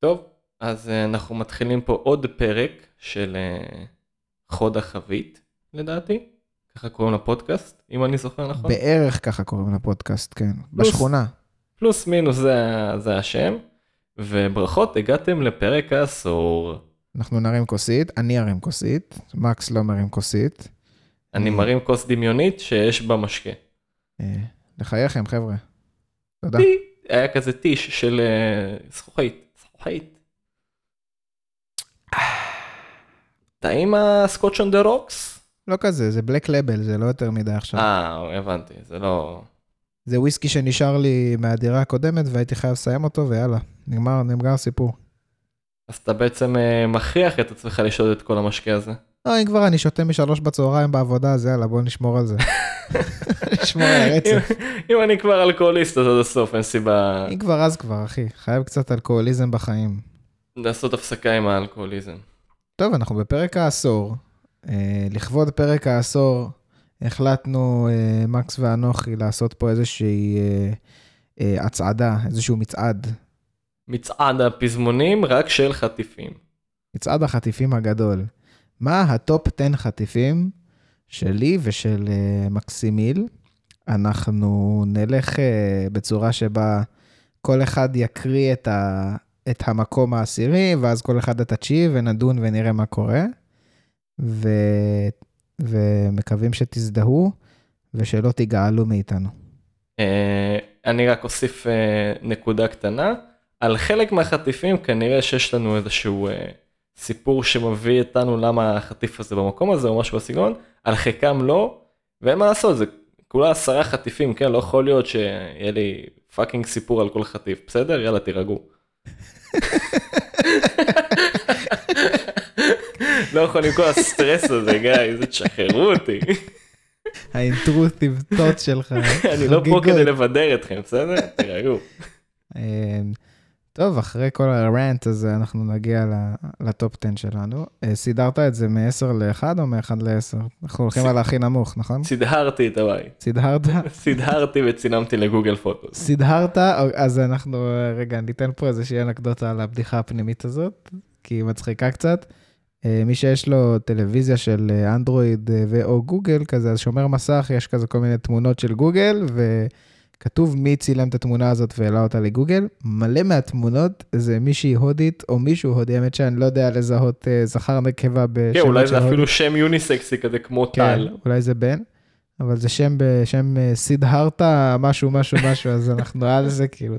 טוב, אז אה, אנחנו מתחילים פה עוד פרק של אה, חוד החבית, לדעתי. ככה קוראים לפודקאסט, אם אני זוכר נכון. בערך ככה קוראים לפודקאסט, כן. פלוס. בשכונה. פלוס מינוס זה, זה השם. וברכות, הגעתם לפרק העשור. אנחנו נרים כוסית, אני ארים כוסית, מקס לא מרים כוסית. אני Mm. מרים כוס דמיונית שיש בה משקה. אה, לחייכם, חבר'ה. תודה. היה כזה טיש של אה, זכוכית. זכוכית. טעים ה scotch on the rocks? לא כזה, זה Black Label, זה לא יותר מדי עכשיו. אה, הבנתי, זה לא... זה וויסקי שנשאר לי מהדירה הקודמת והייתי חייב לסיים אותו, ויאללה, נגמר, נגמר הסיפור. אז אתה בעצם אה, מכריח את עצמך לשתות את כל המשקה הזה. לא, אם כבר אני שותה משלוש בצהריים בעבודה, אז יאללה, בוא נשמור על זה. נשמור על הרצף. אם- אני כבר אלכוהוליסט אז עד הסוף אין סיבה אם כבר אז כבר, אחי. חייב קצת אלכוהוליזם בחיים. לעשות הפסקה עם האלכוהוליזם. טוב, אנחנו בפרק העשור. אה, לכבוד פרק העשור, החלטנו, אה, מקס ואנוכי, לעשות פה איזושהי אה, הצעדה, איזשהו מצעד. מצעד הפזמונים רק של חטיפים. מצעד החטיפים הגדול. מה ה top 10 חטיפים שלי ושל אה, מקסימיל? אנחנו נלך אה, בצורה שבה כל אחד יקריא את, ה, את המקום העשירי, ואז כל אחד את התשיעי, ונדון ונראה מה קורה. ו, ומקווים שתזדהו, ושלא תיגעלו מאיתנו. אה, אני רק אוסיף אה, נקודה קטנה. על חלק מהחטיפים כנראה שיש לנו איזשהו אה, סיפור שמביא אותנו למה החטיף הזה במקום הזה או משהו בסגנון. על חלקם לא. ואין מה לעשות זה כולה עשרה חטיפים כן לא יכול להיות שיהיה לי fucking סיפור על כל חטיף בסדר יאללה תירגעו. לא יכול עם כל הסטרס הזה גיא זה תשחררו אותי ה intrusive thought שלך. אני לא פה. כדי לבדר אתכם בסדר תירגעו. טוב, אחרי כל הרנט הזה אנחנו נגיע לטופ 10 שלנו. אה, סידרת את זה מ-10 ל-1 או מ-1 ל-10? אנחנו הולכים על הכי נמוך, נכון? סידהרתי את הבית סידרת? סידהרתי וצילמתי לגוגל פוטוס. סידרת? או- אז אנחנו, רגע, ניתן פה איזושהי אנקדוטה על הבדיחה הפנימית הזאת, כי היא מצחיקה קצת. אה, מי שיש לו טלוויזיה של אה, אנדרואיד ו/או גוגל כזה, אז שומר מסך, יש כזה כל מיני תמונות של גוגל, וכתוב מי צילם את התמונה הזאת והעלה אותה לגוגל. מלא מהתמונות זה מישהי הודית או מישהו הודי, האמת שאני לא יודע לזהות אה, זכר נקבה בשם כן אולי של זה. אפילו שם יוניסקסי כזה כמו כן, טל. אולי זה בן, אבל זה שם בשם אה, סידהרתה משהו משהו משהו, אז אנחנו על זה כאילו,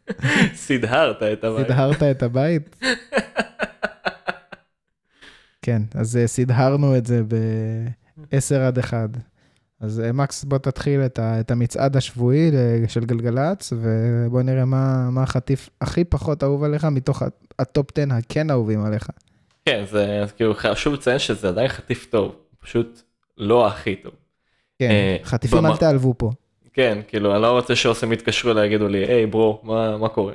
סידהרת את הבית. סידהרת את הבית. כן, אז אה, סידהרנו את זה ב-10 עד 1. אז אה, מקס, בוא תתחיל את, ה, את המצעד השבועי אה, של גלגלצ, ובוא נראה מה, מה החטיף הכי פחות אהוב עליך מתוך ה top 10 הכן אהובים עליך. כן זה כאילו חשוב לציין שזה עדיין חטיף טוב פשוט לא הכי טוב. כן, אה, חטיפים במה- אל תעלבו פה. כן כאילו אני לא רוצה שאוסם יתקשרו אליי יגידו לי היי bro מה מה קורה.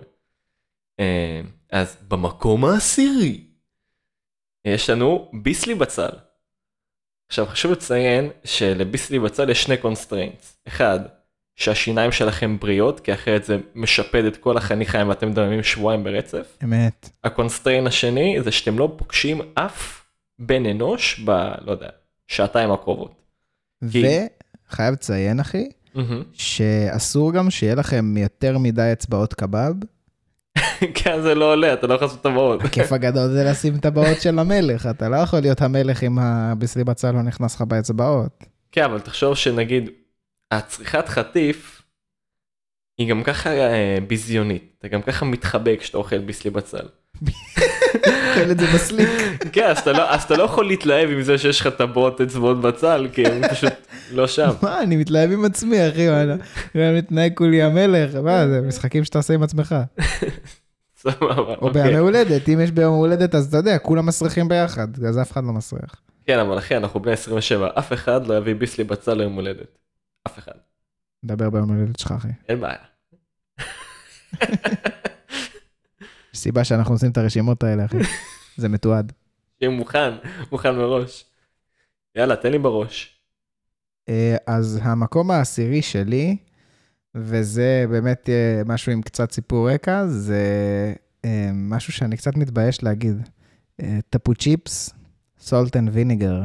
אה, אז במקום העשירי יש לנו ביסלי בצל. עכשיו חשוב לציין שלביסלי בצל יש שני constraints. אחד שהשיניים שלכם בריאות כי אחרת זה משפד את כל החניכיים ואתם מדממים שבועיים ברצף. אמת. ה constraint השני זה שאתם לא פוגשים אף בן אנוש ב... לא יודע, שעתיים הקרובות. כי- וחייב לציין, אחי, מהמם. שאסור גם שיהיה לכם יותר מדי אצבעות קבב. כן זה לא עולה אתה לא יכול לעשות טבעות. הכיף הגדול זה לשים את הבעות של המלך, אתה לא יכול להיות המלך אם הביסלי בצל לא נכנס לך באצבעות. כן אבל תחשוב שנגיד הצריכת חטיף היא גם ככה אה, ביזיונית אתה גם ככה מתחבק כשאתה אוכל ביסלי בצל. אוכל את זה בסליק. כן אז אתה לא אז אתה לא יכול להתלהב עם זה שיש לך טבעות אצבעות בצל כי הם פשוט לא שם. מה, אני מתלהב עם עצמי, אחי, אני מתנהג כולי המלך, מה, זה משחקים שאתה עושה עם עצמך. סבבה. או אוקיי. בימי הולדת, אם יש ביום הולדת, אז אתה יודע, כולם מסריחים ביחד, אז אף אחד לא מסריח. כן אבל אחי אנחנו בני 27 אף אחד לא יביא ביסלי בצל ליום הולדת. אף אחד. נדבר ביום הולדת שלך, אחי. אין בעיה. סיבה שאנחנו עושים את הרשימות האלה, אחי. זה מתועד. שיהיה מוכן, מוכן מראש. יאללה, תן לי בראש. אה, אז המקום העשירי שלי, וזה באמת משהו עם קצת סיפור רקע, זה אה, משהו שאני קצת מתבייש להגיד. אה, תפוצ'יפס, salt and vinegar.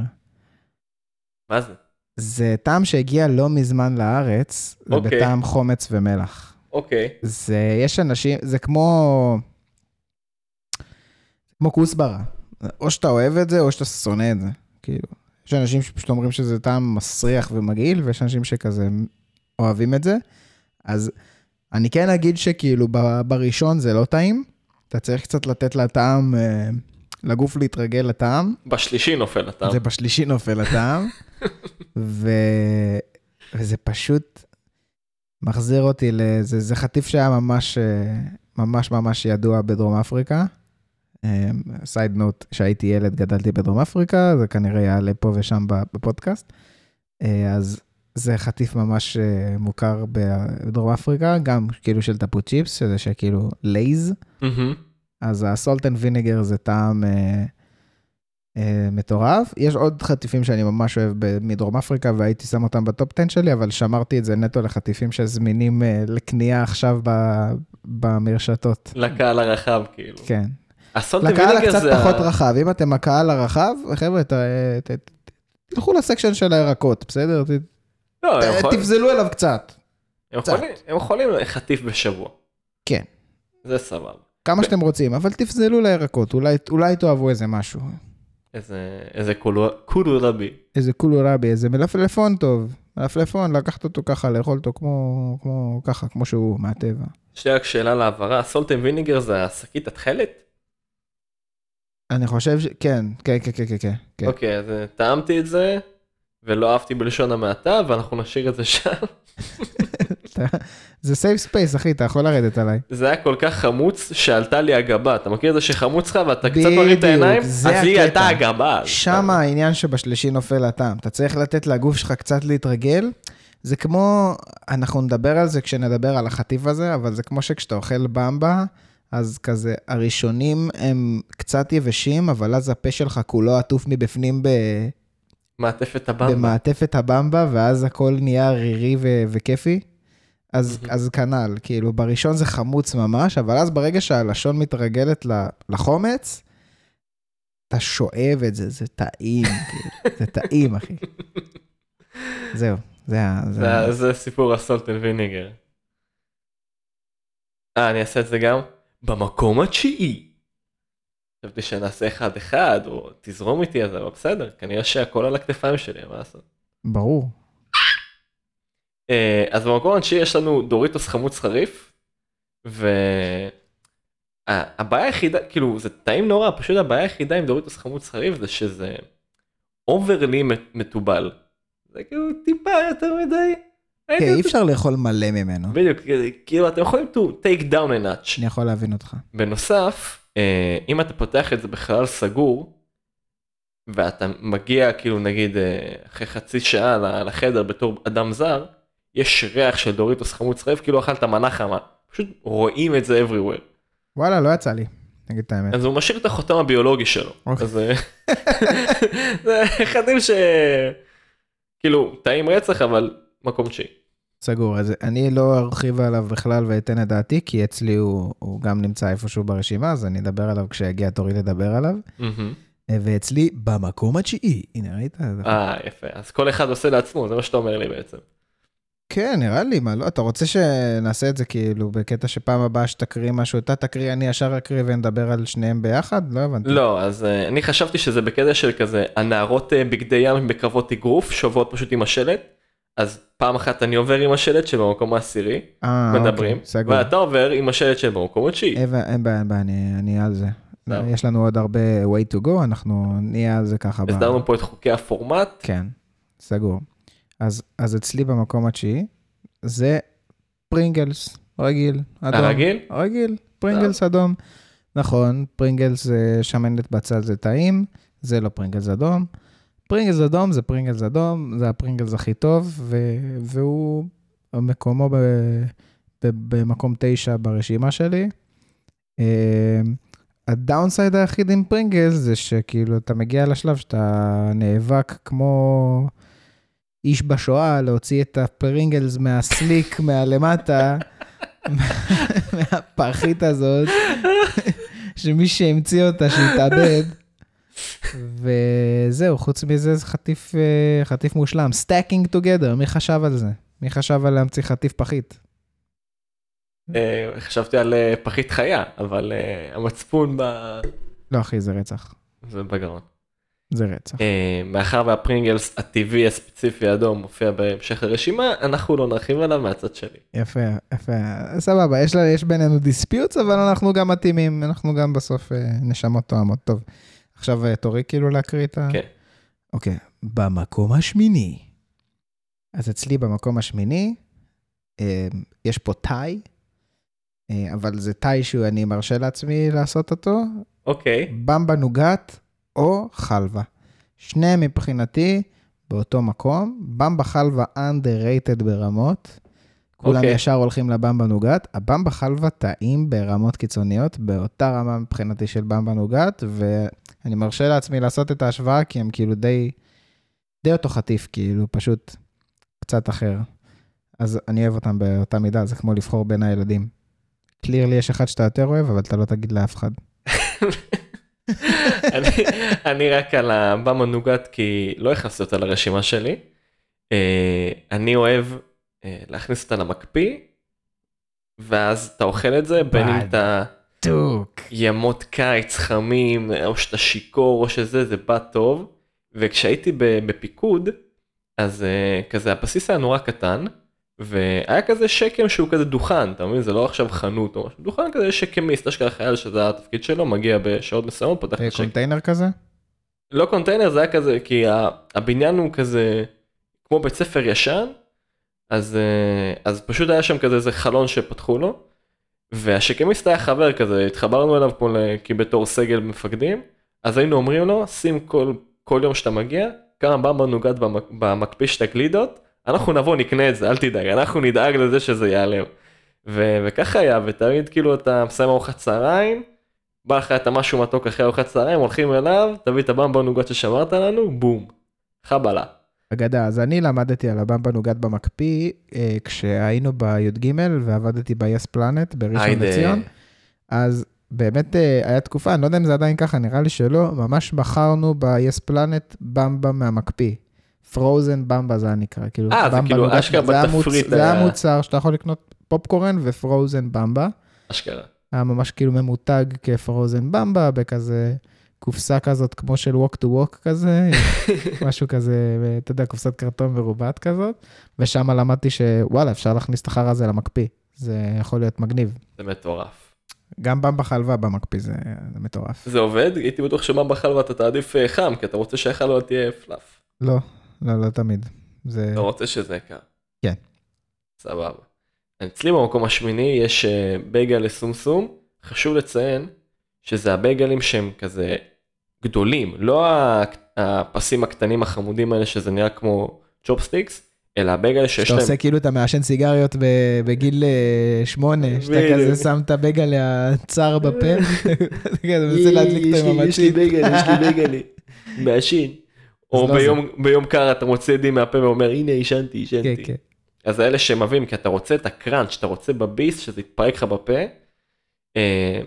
מה זה? זה טעם שהגיע לא מזמן לארץ, זה אוקיי. בטעם חומץ ומלח. אוקיי. זה, יש אנשים, זה כמו, כמו כוסברה. או שאתה אוהב את זה, או שאתה שונא את זה. כאילו, יש אנשים שפשוט אומרים שזה טעם מסריח ומגעיל, ויש אנשים שכזה אוהבים את זה. אז אני כן אגיד שכאילו ב- בראשון זה לא טעים, אתה צריך קצת לתת לטעם, אה, לגוף להתרגל לטעם. בשלישי נופל הטעם. זה בשלישי נופל הטעם, ו... וזה פשוט מחזיר אותי לזה, זה חטיף שהיה ממש, אה, ממש ממש ידוע בדרום אפריקה. side note, שהייתי ילד, גדלתי בדרום אפריקה, זה כנראה יעלה פה ושם בפודקאסט. אה, אז זה חטיף ממש אה, מוכר בדרום אפריקה, גם כאילו של תפוצ'יפס, שזה שכאילו Lay's. מהמם. אז ה salt and vinegar זה טעם אה, אה, מטורף. יש עוד חטיפים שאני ממש אוהב מדרום אפריקה והייתי שם אותם ב top 10 שלי, אבל שמרתי את זה נטו לחטיפים שזמינים אה, לקנייה עכשיו ב- במרשתות. לקהל הרחב כאילו. כן. ה salt לקהל vinegar הקצת זה פחות רחב, אם אתם הקהל הרחב, חבר'ה, תלכו ל section של הירקות, בסדר? לא, הם ת- יכולים- תפזלו אליו קצת. הם יכולים- הם יכולים חטיף בשבוע. כן. זה סבבה. כמה שאתם רוצים, אבל תפזלו לירקות, אולי- אולי תאהבו איזה משהו. איזה איזה קולו- קולרבי. איזה קולרבי, איזה מלפלפון טוב. מלפלפון, לקחת אותו ככה, לאכול אותו כמו, כמו, ככה, כמו שהוא, מהטבע. יש לי רק שאלה להבהרה, ה salt vinegar זה השקית התכלת? אני חושב ש... כן, כן, כן, כן, כן, כן. אוקיי, אז אה, טעמתי את זה, ולא אהבתי בלשון המעטה, ואנחנו נשאיר את זה שם. זה safe space, אחי, אתה יכול לרדת עליי. זה היה כל כך חמוץ שעלתה לי הגבה. אתה מכיר את זה שחמוץ לך ואתה קצת מוריד את העיניים? אז לי. עלתה הגבה. שם העניין שבשלישי נופל הטעם. אתה צריך לתת לגוף שלך קצת להתרגל. זה כמו, אנחנו נדבר על זה כשנדבר על החטיף הזה, אבל זה כמו שכשאתה אוכל במבה, אז כזה, הראשונים הם קצת יבשים, אבל אז הפה שלך כולו עטוף מבפנים ב... מעטפת הבמבה. במעטפת הבמבה, ואז הכל נהיה רירי ו- וכיפי. אז, מהמם. אז כנ"ל, כאילו, בראשון זה חמוץ ממש, אבל אז ברגע שהלשון מתרגלת לחומץ, אתה שואב את זה, זה טעים, כאילו, זה טעים, אחי. זהו, זה ה... זה זה- זה סיפור ה salt vinegar. אה, אני אעשה את זה גם? במקום התשיעי. חשבתי שנעשה אחד אחד, או תזרום איתי אז אבל בסדר, כנראה שהכל על הכתפיים שלי, מה לעשות. ברור. אה, אז במקום התשיעי יש לנו דוריטוס חמוץ חריף, והבעיה היחידה, כאילו זה טעים נורא, פשוט הבעיה היחידה עם דוריטוס חמוץ חריף זה שזה overly מתובל. זה כאילו טיפה יותר מדי. כן, אי אפשר לאכול מלא ממנו. בדיוק, כאילו אתם יכולים to take down a notch. אני יכול להבין אותך. בנוסף, אה, אם אתה פותח את זה בחלל סגור, ואתה מגיע כאילו נגיד אה, אחרי חצי שעה לחדר בתור אדם זר, יש ריח של דוריטוס חמוץ חריף כאילו אכלת מנה חמה. פשוט רואים את זה everywhere. וואלה, לא יצא לי, נגיד את האמת. אז הוא משאיר את החותם הביולוגי שלו. אוקיי. אז אה, זה אחדים ש... כאילו, טעים רצח אבל מקום תשיעי. סגור, אז אני לא ארחיב עליו בכלל ואתן את דעתי, כי אצלי הוא, הוא גם נמצא איפשהו ברשימה, אז אני אדבר עליו כשיגיע תורי לדבר עליו. אה, ואצלי במקום התשיעי, הנה ראית? אה, יפה. אז כל אחד עושה לעצמו, זה מה שאתה אומר לי בעצם. כן, נראה לי, מה לא, אתה רוצה שנעשה את זה כאילו בקטע שפעם הבאה שתקריא משהו, אתה תקריא, אני ישר אקריא ונדבר על שניהם ביחד? לא הבנתי. לא, אז אה, אני חשבתי שזה בקטע של כזה, הנערות אה, בגדי ים בקרבות אגרוף שוברות פשוט עם השלט, אז פעם אחת אני עובר עם השלט שבמקום העשירי, אה, מדברים, אוקיי. ואתה עובר עם השלט שבמקום התשיעי. אין בעיה, אין בעיה, אני אני על זה. טוב. יש לנו עוד הרבה way to go, אנחנו נהיה על זה ככה. הסדרנו פה את חוקי הפורמט, כן, סגור. אז, אז אצלי במקום התשיעי, זה פרינגלס, רגיל, אדום. הרגיל? רגיל, פרינגלס אדום. נכון, פרינגלס זה שמנת בצל זה טעים, זה לא פרינגלס אדום. פרינגלס אדום זה פרינגלס אדום, זה הפרינגלס הכי טוב, ו- והוא מקומו ב- ב- במקום תשע ברשימה שלי. אה, ה downside היחיד עם פרינגלס זה שכאילו אתה מגיע לשלב שאתה נאבק כמו איש בשואה להוציא את הפרינגלס מהסליק מהלמטה, מהפרחית הזאת, שמי שהמציא אותה שיתאבד. וזהו, חוץ מזה זה חטיף, אה, חטיף מושלם. Stacking together, מי חשב על זה? מי חשב על להמציא חטיף פחית? אה, חשבתי על אה, פחית חיה, אבל המצפון ב... לא, אחי, זה רצח. זה בגרון. זה רצח. מאחר והפרינגלס הטבעי הספציפי האדום מופיע בהמשך הרשימה, אנחנו לא נרחיב עליו מהצד שלי. יפה, יפה. סבבה, יש, יש בינינו דיספיוטס, אבל אנחנו גם מתאימים, אנחנו גם בסוף נשמות תואמות. טוב, עכשיו אה, תורי כאילו להקריא את ה... כן. אוקיי, במקום השמיני. אז אצלי במקום השמיני, אה, יש פה תאי, אה, אבל זה תאי שאני מרשה לעצמי לעשות אותו, אוקיי, במבה נוגת או חלבה. שניהם מבחינתי באותו מקום. במבה חלבה underrated ברמות. כולם אוקיי. ישר הולכים לבמבה נוגת. הבמבה חלבה טעים ברמות קיצוניות, באותה רמה מבחינתי של במבה נוגת, ואני מרשה לעצמי לעשות את ההשוואה, כי הם כאילו די, די אותו חטיף, כאילו, פשוט קצת אחר. אז אני אוהב אותם באותה מידה, זה כמו לבחור בין הילדים. קלירלי יש אחד שאתה יותר אוהב, אבל אתה לא תגיד לאף אחד. אני, אני רק על הבמה נוגת כי לא הכנסתי אותה לרשימה שלי. אה, אני אוהב אה, להכניס אותה למקפיא, ואז אתה אוכל את זה, בין אם. אתה טוק. ימות קיץ חמים, או שאתה שיכור או שזה, זה בא טוב. וכשהייתי בפיקוד, אז אה, כזה הבסיס היה נורא קטן, והיה כזה שקם שהוא כזה דוכן, אתה מבין? זה לא עכשיו חנות או משהו, דוכן כזה שקמיסט, אשכרה חייל שזה התפקיד שלו, מגיע בשעות מסוימות, פותח את אה, השקם. קונטיינר כזה? לא קונטיינר זה היה כזה כי הבניין הוא כזה כמו בית ספר ישן אז אה, אז פשוט היה שם כזה איזה חלון שפתחו לו. והשקמיסט היה חבר כזה התחברנו אליו כמו בתור סגל מפקדים אז היינו אומרים לו שים כל כל יום שאתה מגיע כמה במבה נוגט במק- במקפיא שתי גלידות אנחנו נבוא נקנה את זה אל תדאג אנחנו נדאג לזה שזה ייעלם. ו- וככה היה ותמיד כאילו אתה מסיים ארוחת צהריים בא לך את המשהו מתוק אחרי ארוחת צהריים, הולכים אליו, תביא את הבמבה נוגות ששמרת לנו, בום. חבלה. אגדה, אז אני למדתי על הבמבה נוגת במקפיא אה, כשהיינו בי"ג ועבדתי ב-yes planet בראשון. לציון. אז באמת אה, היה תקופה, אני לא יודע אם זה עדיין ככה, נראה לי שלא, ממש בחרנו ב-yes planet במבה מהמקפיא. פרוזן במבה זה היה נקרא, כאילו, אה, זה במבה כאילו נוגת, זה היה זה היה היה- מוצר שאתה יכול לקנות פופקורן ופרוזן במבה. אשכרה. היה ממש כאילו ממותג כפרוזן במבה בכזה קופסה כזאת כמו של walk to walk כזה, משהו כזה, אתה יודע, קופסת קרטון מרובעת כזאת, ושם למדתי שוואלה, אפשר להכניס את החרא הזה למקפיא, זה יכול להיות מגניב. זה מטורף. גם במבה חלבה במקפיא זה, זה מטורף. זה עובד? הייתי בטוח שבמבה חלבה אתה תעדיף אה, חם, כי אתה רוצה שהחלבה תהיה פלאף. לא, לא, לא תמיד. זה... אתה רוצה שזה קר. כן. סבבה. אצלי במקום השמיני יש אה, בייגלה סומסום, חשוב לציין שזה הבייגלים שהם כזה גדולים, לא ה- הפסים הקטנים החמודים האלה שזה נראה כמו צ'ופסטיקס, אלא הבייגל שיש שאתה להם... עושה כאילו אתה מעשן סיגריות ב- בגיל אה, שמונה, שאתה. כזה שם את הבייגל הצר בפה, אתה כזה מנסה להדליק אותו עם המצית. בייגל, יש לי בייגלה. מעשן. או לא ביום, ביום קר אתה מוצא די מהפה ואומר הנה עישנתי, כן, עישנתי. כן. אז האלה שמביאים כי אתה רוצה את הקראנץ', אתה רוצה בביס שזה יתפרק לך בפה. אה,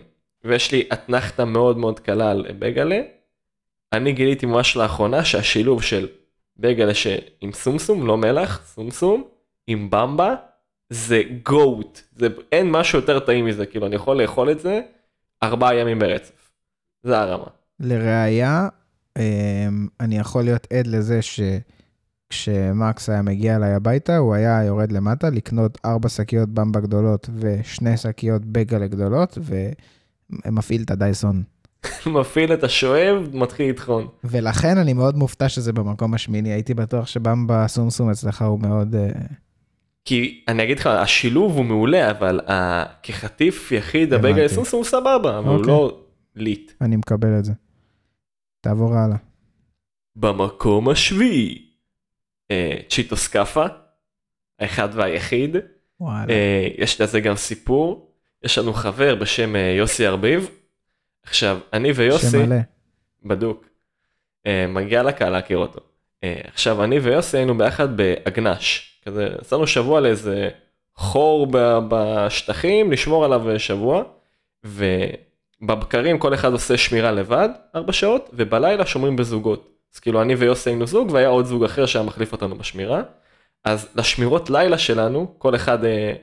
ויש לי אתנחתה מאוד מאוד קלה על בייגלה. אני גיליתי ממש לאחרונה שהשילוב של בייגלה עם סומסום, לא מלח, סומסום, עם במבה, זה גוט. זה אין משהו יותר טעים מזה, כאילו אני יכול לאכול את זה ארבעה ימים ברצף. זה הרמה. לראיה, אמ, אני יכול להיות עד לזה שכשמקס היה מגיע אליי הביתה, הוא היה יורד למטה לקנות ארבע שקיות במבה גדולות ושני שקיות בגלה גדולות, ומפעיל את הדייסון. מפעיל את השואב, מתחיל לטחון. ולכן אני מאוד מופתע שזה במקום השמיני, הייתי בטוח שבמבה סומסום אצלך הוא מאוד... אה, כי אני אגיד לך, השילוב הוא מעולה, אבל ה- כחטיף יחיד. הבייגל סומסום הוא סבבה, אבל הוא אוקיי. לא ליט. אני מקבל את זה. תעבור הלאה. במקום השביעי, אה, צ'יטוס קאפה, האחד והיחיד, וואלה. אה, יש לזה גם סיפור, יש לנו חבר בשם אה, יוסי ארביב, עכשיו, אני ויוסי, שם מלא. בדוק, אה, מגיע לקהל להכיר אותו. אה, עכשיו, אני ויוסי היינו ביחד באגנש, כזה, נסענו שבוע לאיזה חור ב- בשטחים, לשמור עליו שבוע, בבקרים כל אחד עושה שמירה לבד, ארבע שעות, ובלילה שומרים בזוגות. אז כאילו אני ויוסי היינו זוג, והיה עוד זוג אחר שהיה מחליף אותנו בשמירה. אז לשמירות לילה שלנו, כל אחד אה,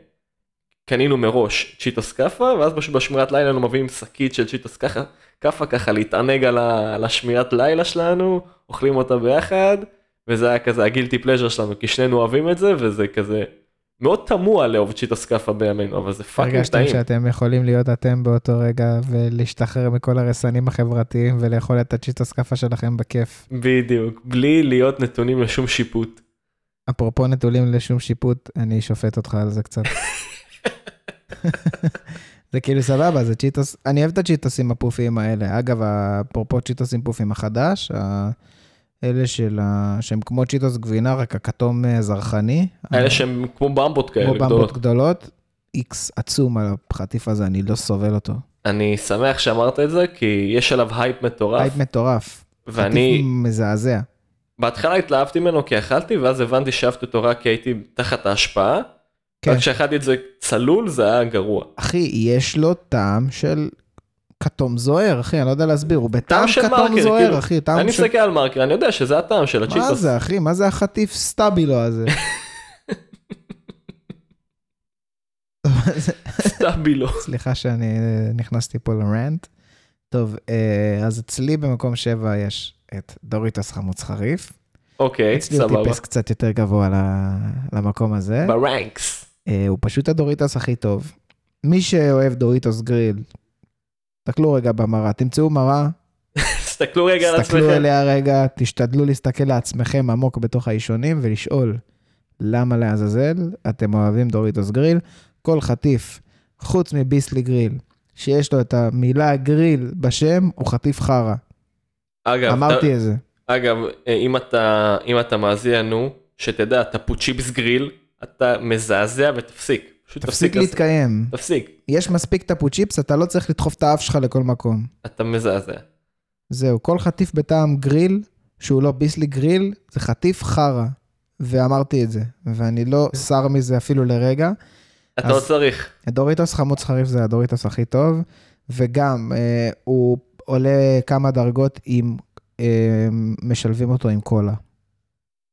קנינו מראש צ'יטוס כאפה, ואז פשוט בשמירת לילה היינו מביאים שקית של צ'יטוס כאפה ככה להתענג על, השמירת לילה שלנו, אוכלים אותה ביחד, וזה היה כזה ה guilty pleasure שלנו, כי שנינו אוהבים את זה, וזה כזה מאוד תמוה לאהוב צ'יטוס כאפה בימינו, אבל זה fucking הרגשתם טעים. שאתם יכולים להיות אתם באותו רגע ולהשתחרר מכל הרסנים החברתיים ולאכול את הצ'יטוס כאפה שלכם בכיף. בדיוק, בלי להיות נתונים לשום שיפוט. אפרופו נטולים לשום שיפוט, אני שופט אותך על זה קצת. זה כאילו סבבה, זה צ'יטוס, אני אוהב את הצ'יטוסים הפופיים האלה. אגב, אפרופו צ'יטוסים פופיים החדש, ה- אלה של ה... שהם כמו צ'יטוס גבינה, רק הכתום אה, זרחני. האלה שהם כמו במבות כאלה כמו במבות גדולות. גדולות. איקס עצום על החטיף הזה, אני לא סובל אותו. אני שמח שאמרת את זה, כי יש עליו הייפ מטורף, הייפ מטורף. ואני חטיף מזעזע. בהתחלה התלהבתי ממנו כי אכלתי, ואז הבנתי שאהבתי אותו רק כי הייתי תחת ההשפעה. כן. רק כשאכלתי את זה צלול זה היה גרוע. אחי, יש לו טעם של כתום זוהר, אחי, אני לא יודע להסביר, הוא בטעם כתום מרקר, זוהר, כאילו. אחי, טעם אני של... מסתכל על מרקר, אני יודע שזה הטעם של מה הצ'יטוס. זה, אחי? מה זה החטיף סטאבילו הזה? סטאבילו. סליחה שאני אה, נכנסתי פה ל rant. טוב, אה, אז אצלי במקום 7 יש את דוריטוס חמוץ חריף. אוקיי, אצלי הוא סבבה. טיפס קצת יותר גבוה למקום הזה. ברנקס. אה, הוא פשוט הדוריטוס הכי טוב. מי שאוהב דוריטוס גריל, תסתכלו רגע במראה, תמצאו מראה, תסתכלו רגע על תסתכלו עצמכם. אליה רגע, תשתדלו להסתכל לעצמכם עמוק בתוך האישונים ולשאול למה לעזאזל אתם אוהבים דוריטוס גריל. כל חטיף, חוץ מביסלי גריל, שיש לו את המילה גריל בשם, הוא חטיף חרא. אגב, אמרתי אתה- את זה. אגב, אה, אם אתה אם אתה מאזין לנו, שתדע, אתה פוצ'יפס גריל, אתה מזעזע ותפסיק. פשוט תפסיק תפסיק. להתקיים. תפסיק. יש מספיק טפו צ'יפס, אתה לא צריך לדחוף את האף שלך לכל מקום. אתה מזעזע. זהו, כל חטיף בטעם גריל, שהוא לא ביסלי גריל, זה חטיף חרא. ואמרתי את זה, ואני לא שר מזה אפילו לרגע. אתה לא צריך. הדוריטוס חמוץ חריף זה הדוריטוס הכי טוב, וגם אה, הוא עולה כמה דרגות אם אה, משלבים אותו עם קולה.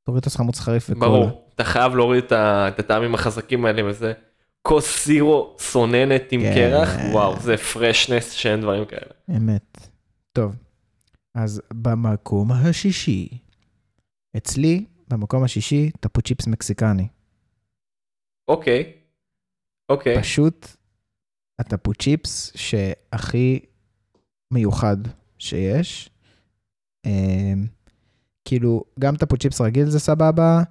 דוריטוס חמוץ חריף וקולה. ברור. אתה חייב להוריד את הטעמים החזקים האלה וזה. כוס סירו סוננת עם כן. קרח, וואו, זה פרשנס שאין דברים כאלה. אמת. טוב, אז במקום השישי, אצלי, במקום השישי, טפו צ'יפס מקסיקני. אוקיי. אוקיי. פשוט הטפו צ'יפס שהכי מיוחד שיש. אמ, כאילו, גם טפו צ'יפס רגיל זה סבבה,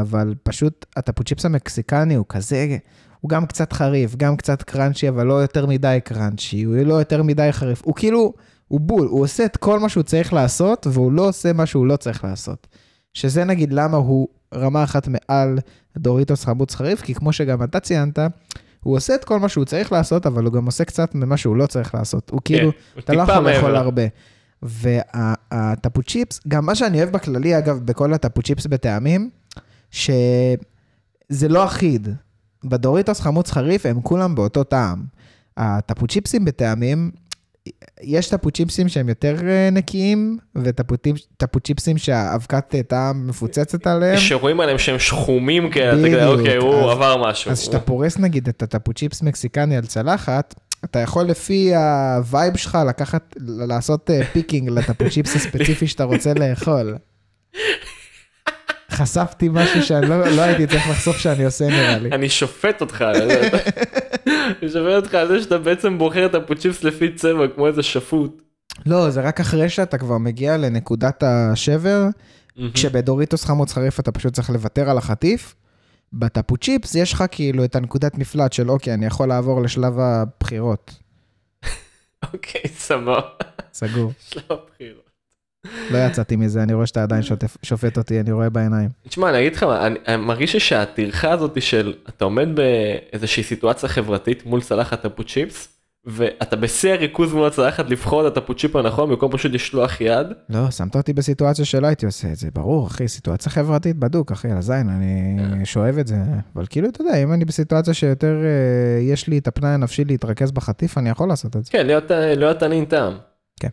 אבל פשוט הטפו צ'יפס המקסיקני הוא כזה, הוא גם קצת חריף, גם קצת קראנצ'י, אבל לא יותר מדי קראנצ'י, הוא לא יותר מדי חריף. הוא כאילו, הוא בול, הוא עושה את כל מה שהוא צריך לעשות, והוא לא עושה מה שהוא לא צריך לעשות. שזה נגיד למה הוא רמה אחת מעל דוריטוס חמוץ חריף, כי כמו שגם אתה ציינת, הוא עושה את כל מה שהוא צריך לעשות, אבל הוא גם עושה קצת ממה שהוא לא צריך לעשות. הוא כאילו, כן, הוא אתה לא יכול לאכול. הרבה. והטפו צ'יפס, גם מה שאני אוהב בכללי, אגב, בכל הטפו צ'יפס בטעמים, שזה לא אחיד. בדוריטוס חמוץ חריף הם כולם באותו טעם. הטפו צ'יפסים בטעמים, יש טפו צ'יפסים שהם יותר אה, נקיים, וטפו צ'יפסים שהאבקת טעם מפוצצת עליהם. שרואים עליהם שהם שחומים כאלה, אוקיי, הוא אז- עבר משהו. אז כשאתה פורס נגיד את הטפו צ'יפס מקסיקני על צלחת, אתה יכול לפי ה vibe שלך לקחת, לעשות אה, picking לתפוצ'יפס הספציפי שאתה רוצה לאכול. חשפתי משהו שאני לא, לא הייתי צריך לחשוף שאני עושה נראה לי. אני שופט אותך על זה. אני שופט אותך על זה שאתה בעצם בוחר את התפוצ'יפס לפי צבע, כמו איזה שפוט. לא, זה רק אחרי שאתה כבר מגיע לנקודת השבר, כשבדוריטוס חמוץ חריף אתה פשוט צריך לוותר על החטיף. בטפו צ'יפס יש לך כאילו את הנקודת מפלט של אוקיי, אני יכול לעבור לשלב הבחירות. אוקיי, סבבה. סגור. שלב הבחירות. לא יצאתי מזה, אני רואה שאתה עדיין שוטף, שופט אותי, אני רואה בעיניים. תשמע, אני אגיד לך אני, אני מרגיש שהטרחה הזאת של אתה עומד באיזושהי סיטואציה חברתית מול צלחת טפו צ'יפס, ואתה בשיא הריכוז מול הצלחת לבחור את הפוצ'יפ הנכון במקום פשוט לשלוח יד. לא, שמת אותי בסיטואציה שלא הייתי עושה את זה, ברור, אחי, סיטואציה חברתית בדוק, אחי, על הזין, אני כן. שואב את זה. אבל כאילו, אתה יודע, אם אני בסיטואציה שיותר אה, יש לי את הפנאי הנפשי להתרכז בחטיף, אני יכול לעשות את זה. כן, להיות, להיות ענין טעם. כן.